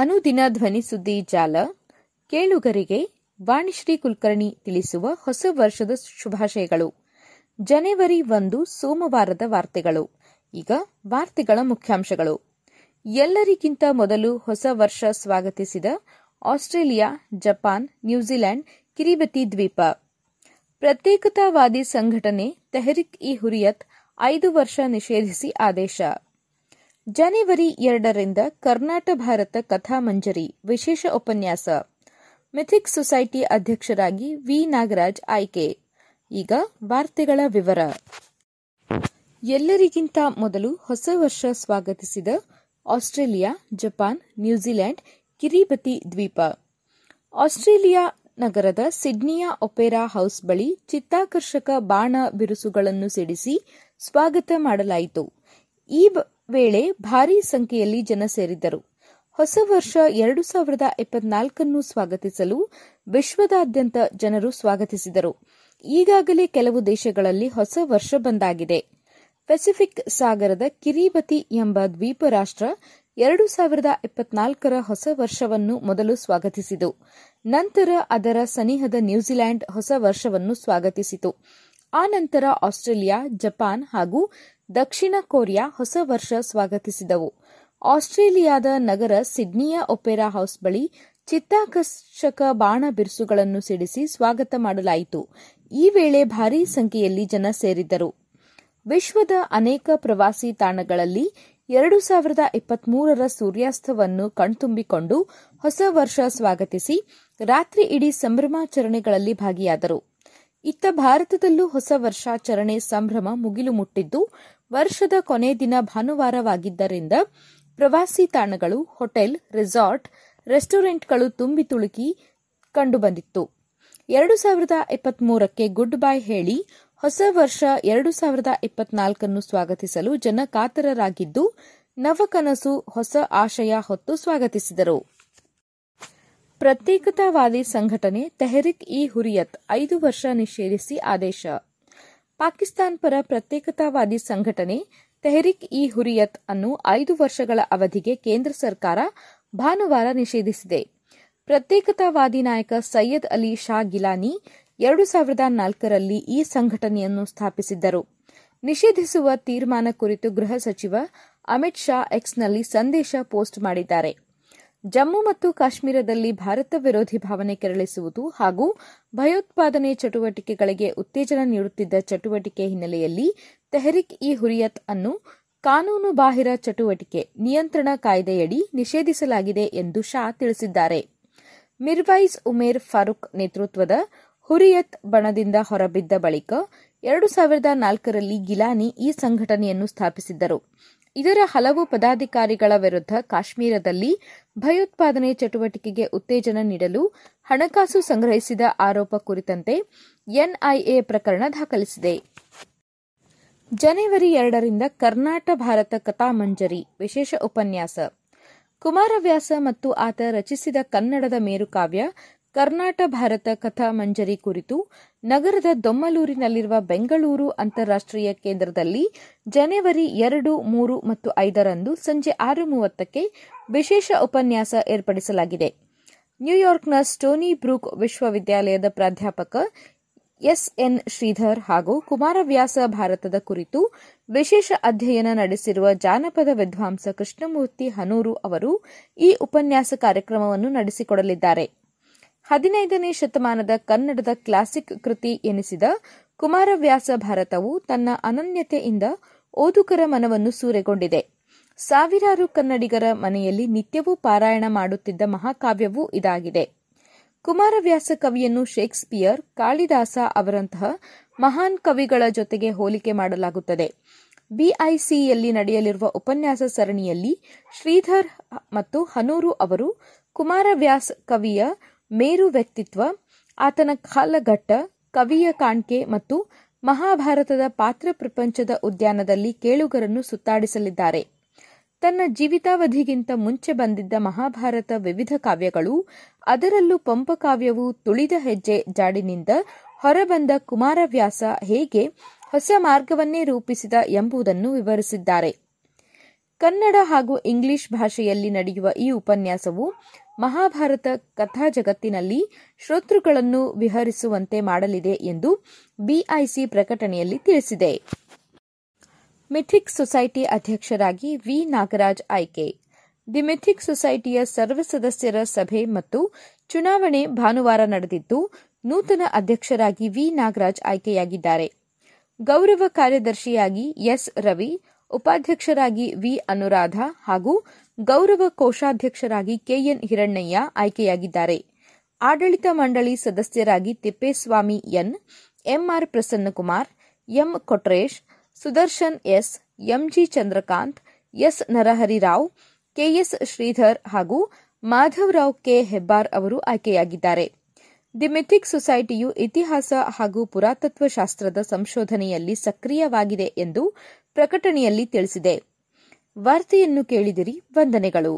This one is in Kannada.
ಅನುದಿನ ಧ್ವನಿ ಸುದ್ದಿ ಜಾಲ, ಕೇಳುಗರಿಗೆ ವಾಣಿಶ್ರೀ ಕುಲಕರ್ಣಿ ತಿಳಿಸುವ ಹೊಸ ವರ್ಷದ ಶುಭಾಶಯಗಳು. ಜನವರಿ ಒಂದು, ಸೋಮವಾರದ ವಾರ್ತೆಗಳು. ಈಗ ವಾರ್ತೆಗಳ ಮುಖ್ಯಾಂಶಗಳು. ಎಲ್ಲರಿಗಿಂತ ಮೊದಲು ಹೊಸ ವರ್ಷ ಸ್ವಾಗತಿಸಿದ Australia, Japan New Zealand Kiribati ದ್ವೀಪ. ಪ್ರತ್ಯೇಕತಾವಾದಿ ಸಂಘಟನೆ ತೆಹರಿಕ್ ಇ ಹುರಿಯತ್ ಐದು ವರ್ಷ ನಿಷೇಧಿಸಿ ಆದೇಶ. ಜನವರಿ ಎರಡರಿಂದ ಕರ್ನಾಟಕ ಭಾರತ ಕಥಾಮಂಜರಿ ವಿಶೇಷ ಉಪನ್ಯಾಸ. ಮಿಥಿಕ್ ಸೊಸೈಟಿ ಅಧ್ಯಕ್ಷರಾಗಿ ವಿ. ನಾಗರಾಜ್ ಆಯ್ಕೆ. ಈಗ ವಾರ್ತೆಗಳ ವಿವರ. ಎಲ್ಲರಿಗಿಂತ ಮೊದಲು ಹೊಸ ವರ್ಷ ಸ್ವಾಗತಿಸಿದ Australia, Japan New Zealand Kiribati ದ್ವೀಪ. ಆಸ್ಟ್ರೇಲಿಯಾ ನಗರದ ಸಿಡ್ನಿಯ ಒಪೆರಾ ಹೌಸ್ ಬಳಿ ಚಿತ್ತಾಕರ್ಷಕ ಬಾಣ ಬಿರುಸುಗಳನ್ನು ಸಿಡಿಸಿ ಸ್ವಾಗತ ಮಾಡಲಾಯಿತು. ಈ ವೇಳೆ ಭಾರೀ ಸಂಖ್ಯೆಯಲ್ಲಿ ಜನ ಸೇರಿದ್ದರು. ಹೊಸ ವರ್ಷ ಎರಡು ಸಾವಿರದ ಇಪ್ಪತ್ನಾಲ್ಕನ್ನು ಸ್ವಾಗತಿಸಲು ವಿಶ್ವದಾದ್ಯಂತ ಜನರು ಸ್ವಾಗತಿಸಿದರು. ಈಗಾಗಲೇ ಕೆಲವು ದೇಶಗಳಲ್ಲಿ ಹೊಸ ವರ್ಷ ಬಂದಾಗಿದೆ. ಪೆಸಿಫಿಕ್ ಸಾಗರದ ಕಿರಿಬತಿ ಎಂಬ ದ್ವೀಪ ರಾಷ್ಟ್ರ ಎರಡು ಸಾವಿರದ ಇಪ್ಪತ್ನಾಲ್ಕರ ಹೊಸ ವರ್ಷವನ್ನು ಮೊದಲು ಸ್ವಾಗತಿಸಿತು. ನಂತರ ಅದರ ಸನಿಹದ ನ್ಯೂಜಿಲೆಂಡ್ ಹೊಸ ವರ್ಷವನ್ನು ಸ್ವಾಗತಿಸಿತು. ಆ ನಂತರ ಆಸ್ಟ್ರೇಲಿಯಾ, ಜಪಾನ್ ಹಾಗೂ ದಕ್ಷಿಣ ಕೊರಿಯಾ ಹೊಸ ವರ್ಷ ಸ್ವಾಗತಿಸಿದವು. ಆಸ್ಟ್ರೇಲಿಯಾದ ನಗರ ಸಿಡ್ನಿಯ ಒಪೆರಾ ಹೌಸ್ ಬಳಿ ಚಿತ್ತಾಕರ್ಷಕ ಬಾಣ ಬಿರುಸುಗಳನ್ನು ಸಿಡಿಸಿ ಸ್ವಾಗತ ಮಾಡಲಾಯಿತು. ಈ ವೇಳೆ ಭಾರೀ ಸಂಖ್ಯೆಯಲ್ಲಿ ಜನ ಸೇರಿದ್ದರು. ವಿಶ್ವದ ಅನೇಕ ಪ್ರವಾಸಿ ತಾಣಗಳಲ್ಲಿ ಎರಡು ಸಾವಿರದ ಇಪ್ಪತ್ಮೂರರ ಸೂರ್ಯಾಸ್ತವನ್ನು ಕಣ್ತುಂಬಿಕೊಂಡು ಹೊಸ ವರ್ಷ ಸ್ವಾಗತಿಸಿ ರಾತ್ರಿ ಇಡೀ ಸಂಭ್ರಮಾಚರಣೆಗಳಲ್ಲಿ ಭಾಗಿಯಾದರು. ಇತ್ತ ಭಾರತದಲ್ಲೂ ಹೊಸ ವರ್ಷಾಚರಣೆ ಸಂಭ್ರಮ ಮುಗಿಲು ಮುಟ್ಟಿದ್ದು ವರ್ಷದ ಕೊನೆ ದಿನ ಭಾನುವಾರವಾಗಿದ್ದರಿಂದ ಪ್ರವಾಸಿ ತಾಣಗಳು, ಹೋಟೆಲ್, ರೆಸಾರ್ಟ್, ರೆಸ್ಟೋರೆಂಟ್ಗಳು ತುಂಬಿ ತುಳುಕಿ ಕಂಡುಬಂದಿತ್ತು. ಎರಡು ಸಾವಿರದ ಇಪ್ಪತ್ಮೂರಕ್ಕೆ ಗುಡ್ ಬೈ ಹೇಳಿ ಹೊಸ ವರ್ಷ ಎರಡು ಸಾವಿರದ ಇಪ್ಪತ್ನಾಲ್ಕನ್ನು ಸ್ವಾಗತಿಸಲು ಜನ ಕಾತರರಾಗಿದ್ದು ನವಕನಸು ಹೊಸ ಆಶಯ ಹೊತ್ತು ಸ್ವಾಗತಿಸಿದರು. ಪ್ರತ್ಯೇಕತಾವಾದಿ ಸಂಘಟನೆ ತೆಹರಿಕ್ ಇ ಹುರಿಯತ್ ಐದು ವರ್ಷ ನಿಷೇಧಿಸಿ ಆದೇಶ. ಪಾಕಿಸ್ತಾನ್ ಪರ ಪ್ರತ್ಯೇಕತಾವಾದಿ ಸಂಘಟನೆ ತೆಹರಿಕ್ ಇ ಹುರಿಯತ್ ಅನ್ನು ಐದು ವರ್ಷಗಳ ಅವಧಿಗೆ ಕೇಂದ್ರ ಸರ್ಕಾರ ಭಾನುವಾರ ನಿಷೇಧಿಸಿದೆ. ಪ್ರತ್ಯೇಕತಾವಾದಿ ನಾಯಕ ಸೈಯದ್ ಅಲಿ ಶಾ ಗಿಲಾನಿ ಎರಡು ಸಾವಿರದ ನಾಲ್ಕರಲ್ಲಿ ಈ ಸಂಘಟನೆಯನ್ನು ಸ್ಥಾಪಿಸಿದ್ದರು. ನಿಷೇಧಿಸುವ ತೀರ್ಮಾನ ಕುರಿತು ಗೃಹ ಸಚಿವ ಅಮಿತ್ ಶಾ ಎಕ್ಸ್ನಲ್ಲಿ ಸಂದೇಶ ಪೋಸ್ಟ್ ಮಾಡಿದ್ದಾರೆ. ಜಮ್ಮು ಮತ್ತು ಕಾಶ್ಮೀರದಲ್ಲಿ ಭಾರತ ವಿರೋಧಿ ಭಾವನೆ ಕೆರಳಿಸುವುದು ಹಾಗೂ ಭಯೋತ್ಪಾದನೆ ಚಟುವಟಿಕೆಗಳಿಗೆ ಉತ್ತೇಜನ ನೀಡುತ್ತಿದ್ದ ಚಟುವಟಿಕೆ ಹಿನ್ನೆಲೆಯಲ್ಲಿ ತೆಹರಿಕ್ ಇ ಹುರಿಯತ್ ಅನ್ನು ಕಾನೂನು ಬಾಹಿರ ಚಟುವಟಿಕೆ ನಿಯಂತ್ರಣ ಕಾಯ್ದೆಯಡಿ ನಿಷೇಧಿಸಲಾಗಿದೆ ಎಂದು ಶಾ ತಿಳಿಸಿದ್ದಾರೆ. ಮಿರ್ವೈಸ್ ಉಮೇರ್ ಫಾರೂಕ್ ನೇತೃತ್ವದ ಹುರಿಯತ್ ಬಣದಿಂದ ಹೊರಬಿದ್ದ ಬಳಿಕ ಎರಡು ಸಾವಿರದ ನಾಲ್ಕರಲ್ಲಿ ಗಿಲಾನಿ ಈ ಸಂಘಟನೆಯನ್ನು ಸ್ಥಾಪಿಸಿದ್ದರು. ಇದರ ಹಲವು ಪದಾಧಿಕಾರಿಗಳ ವಿರುದ್ಧ ಕಾಶ್ಮೀರದಲ್ಲಿ ಭಯೋತ್ಪಾದನೆ ಚಟುವಟಿಕೆಗೆ ಉತ್ತೇಜನ ನೀಡಲು ಹಣಕಾಸು ಸಂಗ್ರಹಿಸಿದ ಆರೋಪ ಕುರಿತಂತೆ ಎನ್ಐಎ ಪ್ರಕರಣ ದಾಖಲಿಸಿದೆ. ಜನವರಿ ಎರಡರಿಂದ ಕರ್ನಾಟಕ ಭಾರತ ಕಥಾಮಂಜರಿ ವಿಶೇಷ ಉಪನ್ಯಾಸ. ಕುಮಾರವ್ಯಾಸ ಮತ್ತು ಆತ ರಚಿಸಿದ ಕನ್ನಡದ ಮೇರುಕಾವ್ಯ ಕರ್ನಾಟ ಭಾರತ ಕಥಾ ಮಂಜರಿ ಕುರಿತು ನಗರದ ದೊಮ್ಮಲೂರಿನಲ್ಲಿರುವ ಬೆಂಗಳೂರು ಅಂತಾರಾಷ್ಟೀಯ ಕೇಂದ್ರದಲ್ಲಿ ಜನವರಿ ಎರಡು, ಮೂರು ಮತ್ತು ಐದರಂದು ಸಂಜೆ ಆರು ಮೂವತ್ತಕ್ಕೆ ವಿಶೇಷ ಉಪನ್ಯಾಸ ಏರ್ಪಡಿಸಲಾಗಿದೆ. ನ್ಯೂಯಾರ್ಕ್ನ ಸ್ಟೋನಿ ಬ್ರೂಕ್ ವಿಶ್ವವಿದ್ಯಾಲಯದ ಪ್ರಾಧ್ಯಾಪಕ ಎಸ್ಎನ್ ಶ್ರೀಧರ್ ಹಾಗೂ ಕುಮಾರವ್ಯಾಸ ಭಾರತದ ಕುರಿತು ವಿಶೇಷ ಅಧ್ಯಯನ ನಡೆಸಿರುವ ಜಾನಪದ ವಿದ್ವಾಂಸ ಕೃಷ್ಣಮೂರ್ತಿ ಹನೂರು ಅವರು ಈ ಉಪನ್ಯಾಸ ಕಾರ್ಯಕ್ರಮವನ್ನು ನಡೆಸಿಕೊಡಲಿದ್ದಾರೆ. ಹದಿನೈದನೇ ಶತಮಾನದ ಕನ್ನಡದ ಕ್ಲಾಸಿಕ್ ಕೃತಿ ಎನಿಸಿದ ಕುಮಾರವ್ಯಾಸ ಭಾರತವು ತನ್ನ ಅನನ್ಯತೆಯಿಂದ ಓದುಗರ ಮನವನ್ನು ಸೂರೆಗೊಂಡಿದೆ. ಸಾವಿರಾರು ಕನ್ನಡಿಗರ ಮನೆಯಲ್ಲಿ ನಿತ್ಯವೂ ಪಾರಾಯಣ ಮಾಡುತ್ತಿದ್ದ ಮಹಾಕಾವ್ಯವೂ ಇದಾಗಿದೆ. ಕುಮಾರವ್ಯಾಸ ಕವಿಯನ್ನು ಶೇಕ್ಸ್ಪಿಯರ್, ಕಾಳಿದಾಸ ಅವರಂತಹ ಮಹಾನ್ ಕವಿಗಳ ಜೊತೆಗೆ ಹೋಲಿಕೆ ಮಾಡಲಾಗುತ್ತದೆ. ಬಿಐಸಿಯಲ್ಲಿ ನಡೆಯಲಿರುವ ಉಪನ್ಯಾಸ ಸರಣಿಯಲ್ಲಿ ಶ್ರೀಧರ್ ಮತ್ತು ಹನೂರು ಅವರು ಕುಮಾರವ್ಯಾಸ್ ಕವಿಯ ಮೇರು ವ್ಯಕ್ತಿತ್ವ, ಆತನ ಕಾಲಘಟ್ಟ, ಕವಿಯ ಕಾಣ್ಕೆ ಮತ್ತು ಮಹಾಭಾರತದ ಪಾತ್ರ ಪ್ರಪಂಚದ ಉದ್ಯಾನದಲ್ಲಿ ಕೇಳುಗರನ್ನು ಸುತ್ತಾಡಿಸಲಿದ್ದಾರೆ. ತನ್ನ ಜೀವಿತಾವಧಿಗಿಂತ ಮುಂಚೆ ಬಂದಿದ್ದ ಮಹಾಭಾರತ ವಿವಿಧ ಕಾವ್ಯಗಳು, ಅದರಲ್ಲೂ ಪಂಪಕಾವ್ಯವು ತುಳಿದ ಹೆಜ್ಜೆ ಜಾಡಿನಿಂದ ಹೊರಬಂದ ಕುಮಾರವ್ಯಾಸ ಹೇಗೆ ಹೊಸ ಮಾರ್ಗವನ್ನೇ ರೂಪಿಸಿದ ಎಂಬುದನ್ನು ವಿವರಿಸಿದ್ದಾರೆ. ಕನ್ನಡ ಹಾಗೂ ಇಂಗ್ಲಿಷ್ ಭಾಷೆಯಲ್ಲಿ ನಡೆಯುವ ಈ ಉಪನ್ಯಾಸವು ಮಹಾಭಾರತ ಕಥಾ ಜಗತ್ತಿನಲ್ಲಿ ಶ್ರೋತೃಗಳನ್ನು ವಿಹರಿಸುವಂತೆ ಮಾಡಲಿದೆ ಎಂದು ಬಿಐಸಿ ಪ್ರಕಟಣೆಯಲ್ಲಿ ತಿಳಿಸಿದೆ. ಮಿಥಿಕ್ ಸೊಸೈಟಿ ಅಧ್ಯಕ್ಷರಾಗಿ ವಿ. ನಾಗರಾಜ್ ಆಯ್ಕೆ. ದಿ ಮಿಥಿಕ್ ಸೊಸೈಟಿಯ ಸರ್ವ ಸದಸ್ಯರ ಸಭೆ ಮತ್ತು ಚುನಾವಣೆ ಭಾನುವಾರ ನಡೆದಿದ್ದು, ನೂತನ ಅಧ್ಯಕ್ಷರಾಗಿ ವಿ. ನಾಗರಾಜ್ ಆಯ್ಕೆಯಾಗಿದ್ದಾರೆ. ಗೌರವ ಕಾರ್ಯದರ್ಶಿಯಾಗಿ ಎಸ್. ರವಿ, ಉಪಾಧ್ಯಕ್ಷರಾಗಿ ವಿ. ಅನುರಾಧ ಹಾಗೂ ಗೌರವ ಕೋಶಾಧ್ಯಕ್ಷರಾಗಿ ಕೆಎನ್ ಹಿರಣ್ಣಯ್ಯ ಆಯ್ಕೆಯಾಗಿದ್ದಾರೆ. ಆಡಳಿತ ಮಂಡಳಿ ಸದಸ್ಯರಾಗಿ Tippeswamy N MR Prasannakumar, M Kotresh, Sudarshan S MG Chandrakant, S Naraharirao KS Sridhar ಹಾಗೂ ಮಾಧವರಾವ್ ಕೆ ಹೆಬ್ಬಾರ್ ಅವರು ಆಯ್ಕೆಯಾಗಿದ್ದಾರೆ. ದಿ ಮಿಥಿಕ್ ಸೊಸೈಟಿಯು ಇತಿಹಾಸ ಹಾಗೂ ಪುರಾತತ್ವ ಶಾಸ್ತ್ರದ ಸಂಶೋಧನೆಯಲ್ಲಿ ಸಕ್ರಿಯವಾಗಿದೆ ಎಂದು ಪ್ರಕಟಣೆಯಲ್ಲಿ ತಿಳಿಸಿದೆ. ವಾರ್ತೆಯನ್ನು ಕೇಳಿದಿರಿ ವಂದನೆಗಳು.